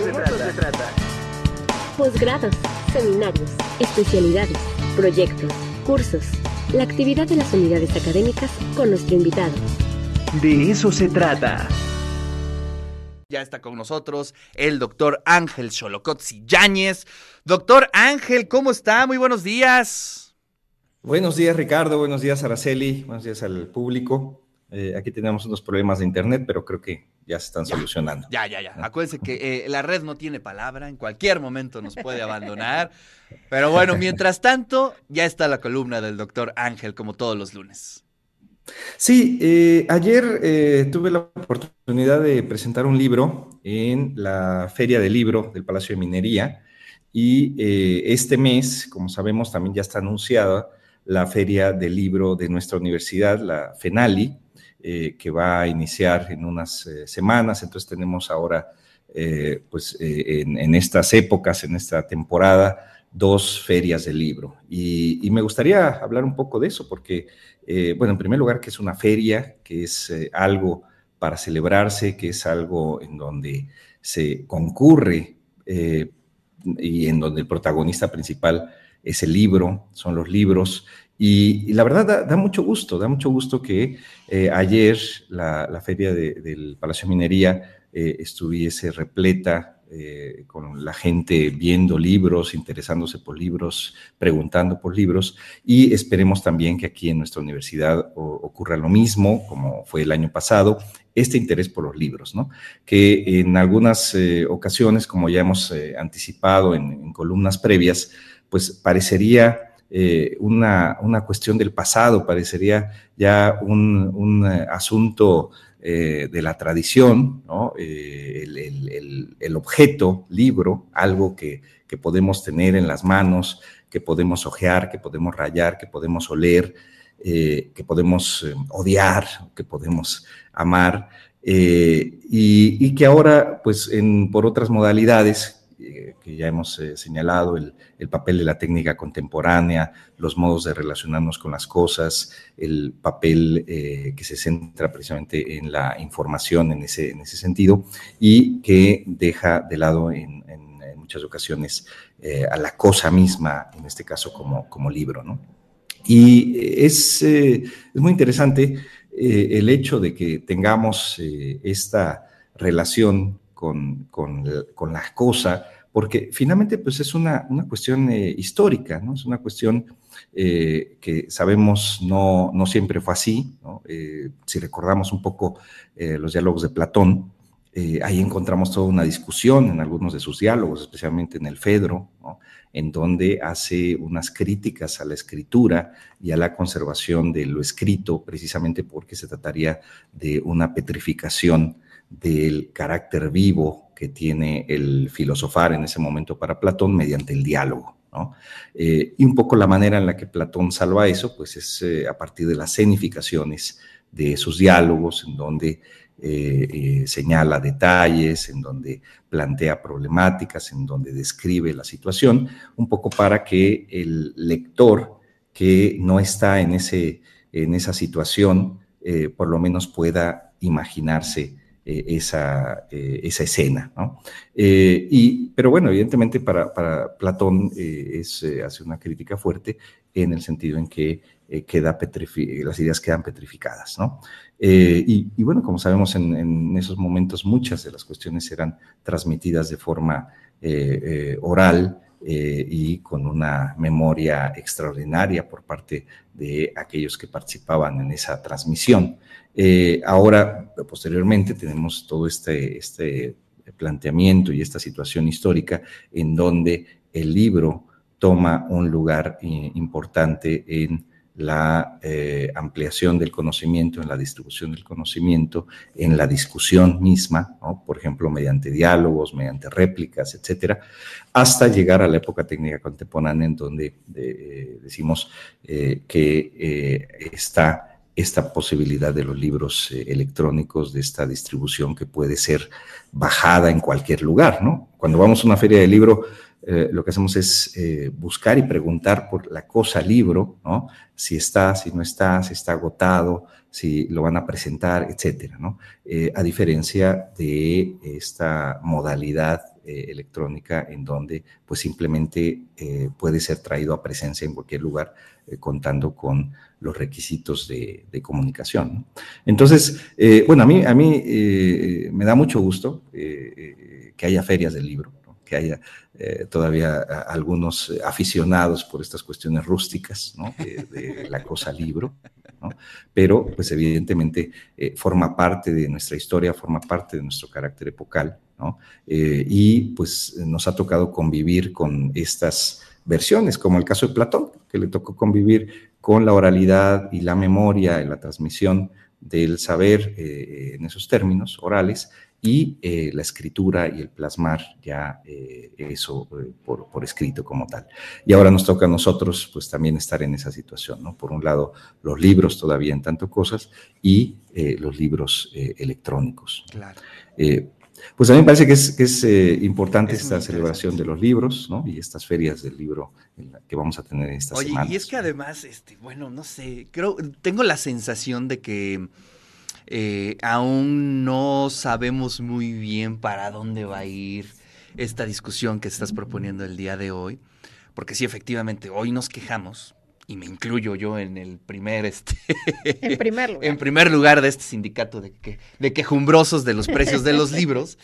eso se trata. Posgrados, seminarios, especialidades, proyectos, cursos. La actividad de las unidades académicas con nuestro invitado. De eso se trata. Ya está con nosotros el doctor Ángel Xolocotzi Yáñez. Doctor Ángel, ¿cómo está? Muy buenos días. Buenos días, Ricardo. Buenos días, Araceli. Buenos días al público. Eh, aquí tenemos unos problemas de internet, pero creo que ya se están solucionando. Ya, ya, ya. Acuérdense que eh, la red no tiene palabra, en cualquier momento nos puede abandonar. Pero bueno, mientras tanto, ya está la columna del doctor Ángel, como todos los lunes. Sí, eh, ayer eh, tuve la oportunidad de presentar un libro en la Feria del Libro del Palacio de Minería y este mes, como sabemos, también ya está anunciada la Feria del Libro de nuestra universidad, la FENALI, eh, que va a iniciar en unas eh, semanas. Entonces tenemos ahora, eh, pues en, estas épocas, en esta temporada, dos ferias del libro. Y, me gustaría hablar un poco de eso, porque, bueno, en primer lugar, que es una feria, que es algo para celebrarse, que es algo en donde se concurre y en donde el protagonista principal es el libro, son los libros, y, la verdad da, mucho gusto, da mucho gusto que eh, ayer la, feria del Palacio Minería eh, estuviese repleta eh, con la gente viendo libros, interesándose por libros, preguntando por libros y esperemos también que aquí en nuestra universidad ocurra lo mismo como fue el año pasado, este interés por los libros, ¿no? Que en algunas ocasiones, como ya hemos anticipado en, en columnas previas, pues parecería eh, una, cuestión del pasado, parecería ya un, eh, asunto eh, de la tradición, el, objeto, libro, algo que, podemos tener en las manos, que podemos ojear, que podemos rayar, que podemos oler, que podemos odiar, que podemos amar, y, que ahora, pues, por otras modalidades, que ya hemos eh, señalado, el, papel de la técnica contemporánea, los modos de relacionarnos con las cosas, el papel eh, que se centra precisamente en la información en ese, en ese sentido y que deja de lado en, muchas ocasiones eh, a la cosa misma, en este caso como, como libro. ¿no? Y es, es muy interesante el hecho de que tengamos esta relación con, con, con, la cosa porque finalmente pues es una, cuestión eh, histórica, ¿no? Es una cuestión eh, que sabemos no, no, siempre fue así, eh, si recordamos un poco los diálogos de Platón, ahí encontramos toda una discusión en algunos de sus diálogos, especialmente en el Fedro, en donde hace unas críticas a la escritura y a la conservación de lo escrito, precisamente porque se trataría de una petrificación del carácter vivo que tiene el filosofar en ese momento para Platón mediante el diálogo. Eh, y un poco la manera en la que Platón salva eso, pues es eh, a partir de las cenificaciones de sus diálogos, en donde eh, señala detalles, en donde plantea problemáticas, en donde describe la situación, un poco para que el lector que no está en, ese, en esa situación, por lo menos pueda imaginarse eh, esa, eh, esa, escena. ¿no? Eh, y, pero bueno, evidentemente para, para Platón es, hace una crítica fuerte en el sentido en que queda las ideas quedan petrificadas. ¿no? Y, y, bueno, como sabemos, en, en, esos momentos muchas de las cuestiones eran transmitidas de forma oral. Y con una memoria extraordinaria por parte de aquellos que participaban en esa transmisión. Eh, ahora, posteriormente, tenemos todo este, este planteamiento y esta situación histórica en donde el libro toma un lugar eh, importante en la eh, ampliación del conocimiento, en la distribución del conocimiento, en la discusión misma, por ejemplo, mediante diálogos, mediante réplicas, etcétera, hasta llegar a la época técnica contemporánea en donde decimos que está esta posibilidad de los libros eh, electrónicos, de esta distribución que puede ser bajada en cualquier lugar, ¿no? Cuando vamos a una feria de libro, eh, lo que hacemos es eh, buscar y preguntar por la cosa libro, ¿no? Si está, si no está, si está agotado, si lo van a presentar, etcétera, ¿no? Eh, a diferencia de esta modalidad electrónica en donde pues simplemente puede ser traído a presencia en cualquier lugar contando con los requisitos de, comunicación. Entonces, bueno, a mí, a mí me da mucho gusto que haya ferias del libro que haya eh, todavía algunos aficionados por estas cuestiones rústicas, ¿no? de, la cosa libro, ¿no? pero pues evidentemente eh, forma parte de nuestra historia, forma parte de nuestro carácter epocal, ¿no? Eh, y pues nos ha tocado convivir con estas versiones, como el caso de Platón, que le tocó convivir con la oralidad y la memoria y la transmisión del saber en esos términos orales y eh, la escritura y el plasmar ya eh, eso eh, por, escrito como tal. Y ahora nos toca a nosotros pues también estar en esa situación, ¿no? Por un lado, los libros todavía en tanto cosas y los libros electrónicos. Claro. pues a mí me parece que es, importante esta celebración de los libros, ¿no? Y estas ferias del libro que vamos a tener esta Oye, y es que además, este, bueno, no sé, creo, tengo la sensación de que eh, aún no sabemos muy bien para dónde va a ir esta discusión que estás proponiendo el día de hoy, porque sí, efectivamente, hoy nos quejamos, y me incluyo yo en el primer, este, en primer lugar, en primer lugar de este sindicato de, que, de quejumbrosos de los precios de los libros.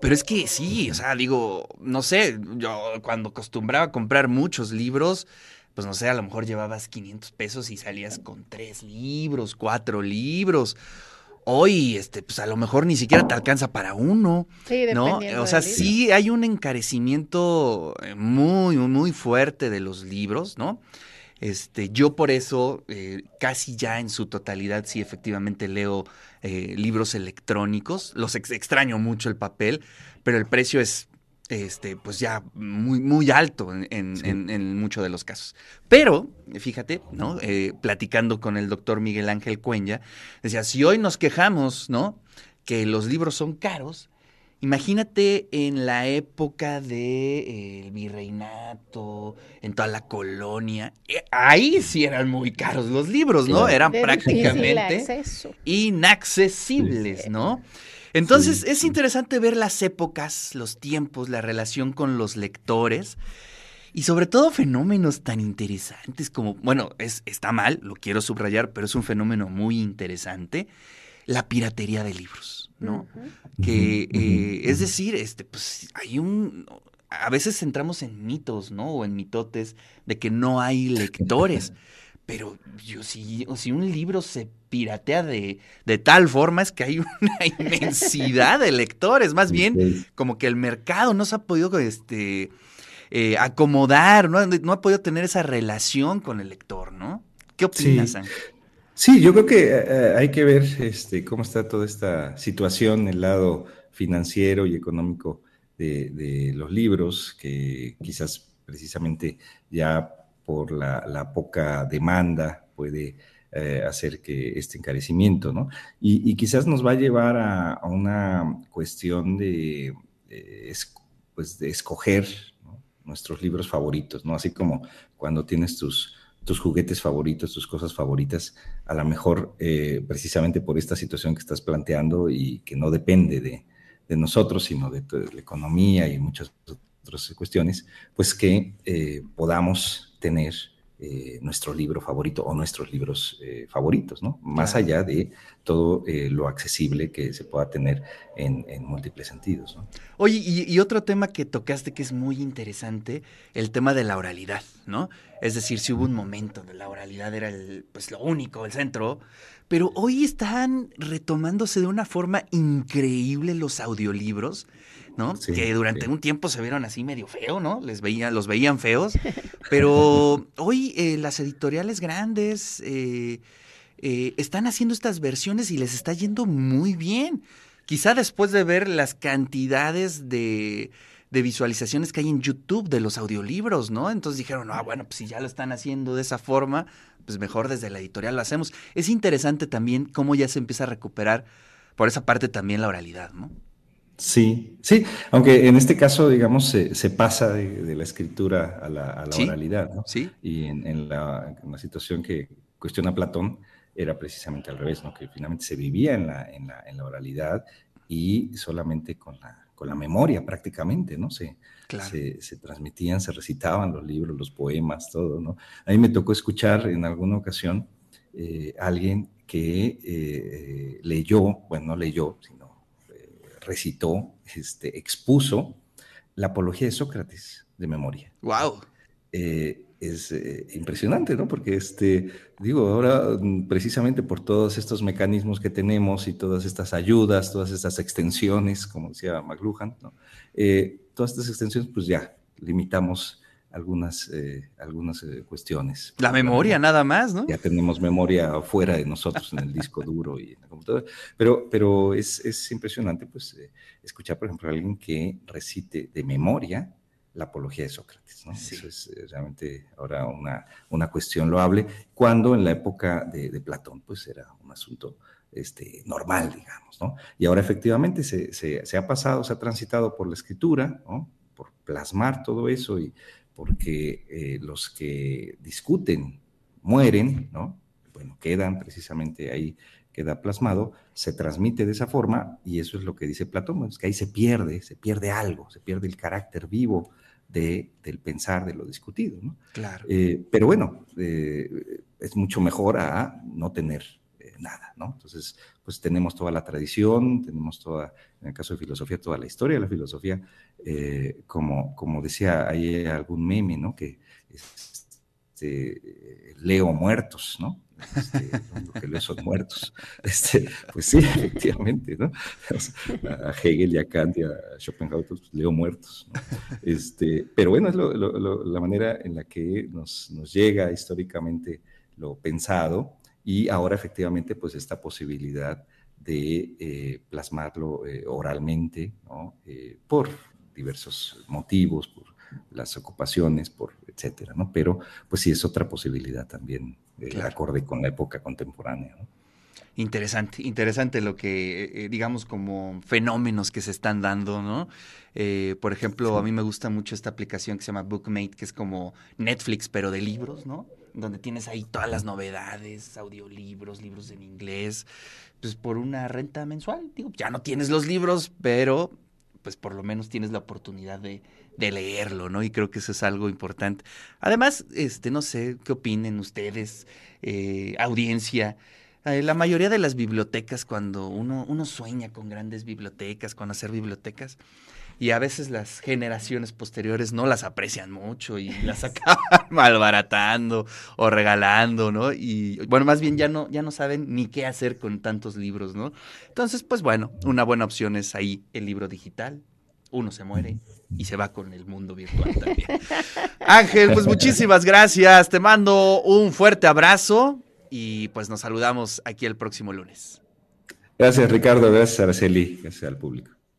Pero es que sí, o sea, digo, no sé, yo cuando acostumbraba a comprar muchos libros, pues no sé, a lo mejor llevabas 500 pesos y salías con tres libros, cuatro libros hoy, este, pues a lo mejor ni siquiera te alcanza para uno. Sí, ¿no? O sea, sí hay un encarecimiento eh, muy, muy fuerte de los libros, ¿no? Este, yo por eso eh, casi ya en su totalidad sí efectivamente leo eh, libros electrónicos. Los extraño mucho el papel, pero el precio es este, pues ya muy, muy alto en, muchos de los casos. Pero, fíjate, ¿no? Eh, platicando con el doctor Miguel Ángel Cuenya, decía, si hoy nos quejamos, ¿no? Que los libros son caros, imagínate en la época del de, eh, virreinato, en toda la colonia, eh, ahí sí eran muy caros los libros, ¿no? Eran prácticamente inaccesibles, ¿no? Entonces es interesante ver las épocas, los tiempos, la relación con los lectores y sobre todo fenómenos tan interesantes como, bueno, es, está mal, lo quiero subrayar, pero es un fenómeno muy interesante, la piratería de libros, ¿no? Que, eh, es decir, este, pues hay un, a veces entramos en mitos, ¿no? O en mitotes de que no hay lectores. Pero yo si, si un libro se piratea de, de, tal forma es que hay una inmensidad de lectores. Más bien, como que el mercado no se ha podido este, eh, acomodar, ¿no? no, ha podido tener esa relación con el lector, ¿no? ¿Qué opinas, Ángel? Sí, yo creo que eh, eh, hay que ver este, cómo está toda esta situación, el lado financiero y económico de, los libros, que quizás precisamente ya por la, poca demanda puede eh, hacer que este encarecimiento, ¿no? Y, quizás nos va a llevar a, una cuestión de, pues de escoger nuestros libros favoritos, ¿no? Así como cuando tienes tus, tus juguetes favoritos, tus cosas favoritas, a lo mejor eh, precisamente por esta situación que estás planteando y que no depende de, nosotros, sino de, la economía y muchas otras cuestiones, pues que eh, podamos tener eh, nuestro libro favorito o nuestros libros eh, favoritos, ¿no? Más allá de todo eh, lo accesible que se pueda tener en, múltiples sentidos, ¿no? Oye, y, otro tema que tocaste que es muy interesante, el tema de la oralidad, ¿no? Es decir, si hubo un momento donde la oralidad era el, pues lo único, el centro, pero hoy están retomándose de una forma increíble los audiolibros ¿no? que durante un tiempo se vieron así medio feo, ¿no? Les veía, los veían feos. Pero hoy eh, las editoriales grandes eh, eh, están haciendo estas versiones y les está yendo muy bien. Quizá después de ver las cantidades de, de visualizaciones que hay en YouTube de los audiolibros, ¿no? Entonces dijeron, ah, bueno, pues si ya lo están haciendo de esa forma, pues mejor desde la editorial lo hacemos. Es interesante también cómo ya se empieza a recuperar por esa parte también la oralidad, ¿no? Sí, sí, aunque en este caso, digamos, se, pasa de, la escritura a la, oralidad, ¿no? Sí. Y en, la, situación que cuestiona Platón era precisamente al revés, ¿no? Que finalmente se vivía en la, en la, oralidad y solamente con la, con la memoria prácticamente, ¿no? Se, se, transmitían, se recitaban los libros, los poemas, todo, ¿no? A mí me tocó escuchar en alguna ocasión eh, alguien que eh, leyó, bueno, no leyó, sino recitó, este, expuso la apología de Sócrates de memoria. ¡Wow! Eh, es eh, impresionante, ¿no? Porque, este, digo, ahora mm, precisamente por todos estos mecanismos que tenemos y todas estas ayudas, todas estas extensiones, como decía McLuhan, ¿no? Eh, todas estas extensiones, pues ya limitamos algunas, eh, algunas eh, cuestiones. La memoria nada más, ¿no? Ya tenemos memoria fuera de nosotros en el disco duro y en la computadora. Pero, pero es, es impresionante pues, eh, escuchar, por ejemplo, a alguien que recite de memoria la apología de Sócrates. ¿no? Eso es realmente ahora una, una cuestión loable, cuando en la época de, de Platón pues era un asunto este, normal, digamos. ¿no? Y ahora efectivamente se, se, se ha pasado, se ha transitado por la escritura, ¿no? por plasmar todo eso y porque eh, los que discuten mueren, ¿no? Bueno, quedan precisamente ahí, queda plasmado, se transmite de esa forma y eso es lo que dice Platón, es que ahí se pierde, se pierde algo, se pierde el carácter vivo de, del pensar, de lo discutido, ¿no? Claro. Eh, pero bueno, eh, es mucho mejor a no tener nada, ¿no? Entonces, pues tenemos toda la tradición, tenemos toda, en el caso de filosofía, toda la historia de la filosofía, eh, como, como decía ahí algún meme, ¿no? Que este, leo muertos, ¿no? Este, lo que leo son muertos. Este, pues sí, efectivamente, ¿no? A Hegel y a Kant y a Schopenhauer, pues leo muertos. Este, pero bueno, es la manera en la que nos, nos llega históricamente lo pensado y ahora efectivamente pues esta posibilidad de eh, plasmarlo eh, oralmente, ¿no? Eh, por diversos motivos, por las ocupaciones, por etcétera, ¿no? Pero pues sí es otra posibilidad también, acorde con la época contemporánea, ¿no? Interesante, interesante lo que, digamos, como fenómenos que se están dando, ¿no? por ejemplo, a mí me gusta mucho esta aplicación que se llama Bookmate, que es como Netflix, pero de libros, ¿no? Donde tienes ahí todas las novedades, audiolibros, libros en inglés, pues por una renta mensual. Digo, ya no tienes los libros, pero pues por lo menos tienes la oportunidad de, leerlo, ¿no? Y creo que eso es algo importante. Además, este, no sé, ¿qué opinen ustedes, eh, audiencia? Eh, la mayoría de las bibliotecas, cuando uno, uno sueña con grandes bibliotecas, con hacer bibliotecas, y a veces las generaciones posteriores no las aprecian mucho y las acaban malbaratando o regalando, ¿no? Y bueno, más bien ya no, ya no saben ni qué hacer con tantos libros, ¿no? Entonces, pues bueno, una buena opción es ahí el libro digital. Uno se muere y se va con el mundo virtual también. Ángel, pues muchísimas gracias. Te mando un fuerte abrazo y pues nos saludamos aquí el próximo lunes. Gracias, Ricardo. Gracias, Araceli. Gracias al público.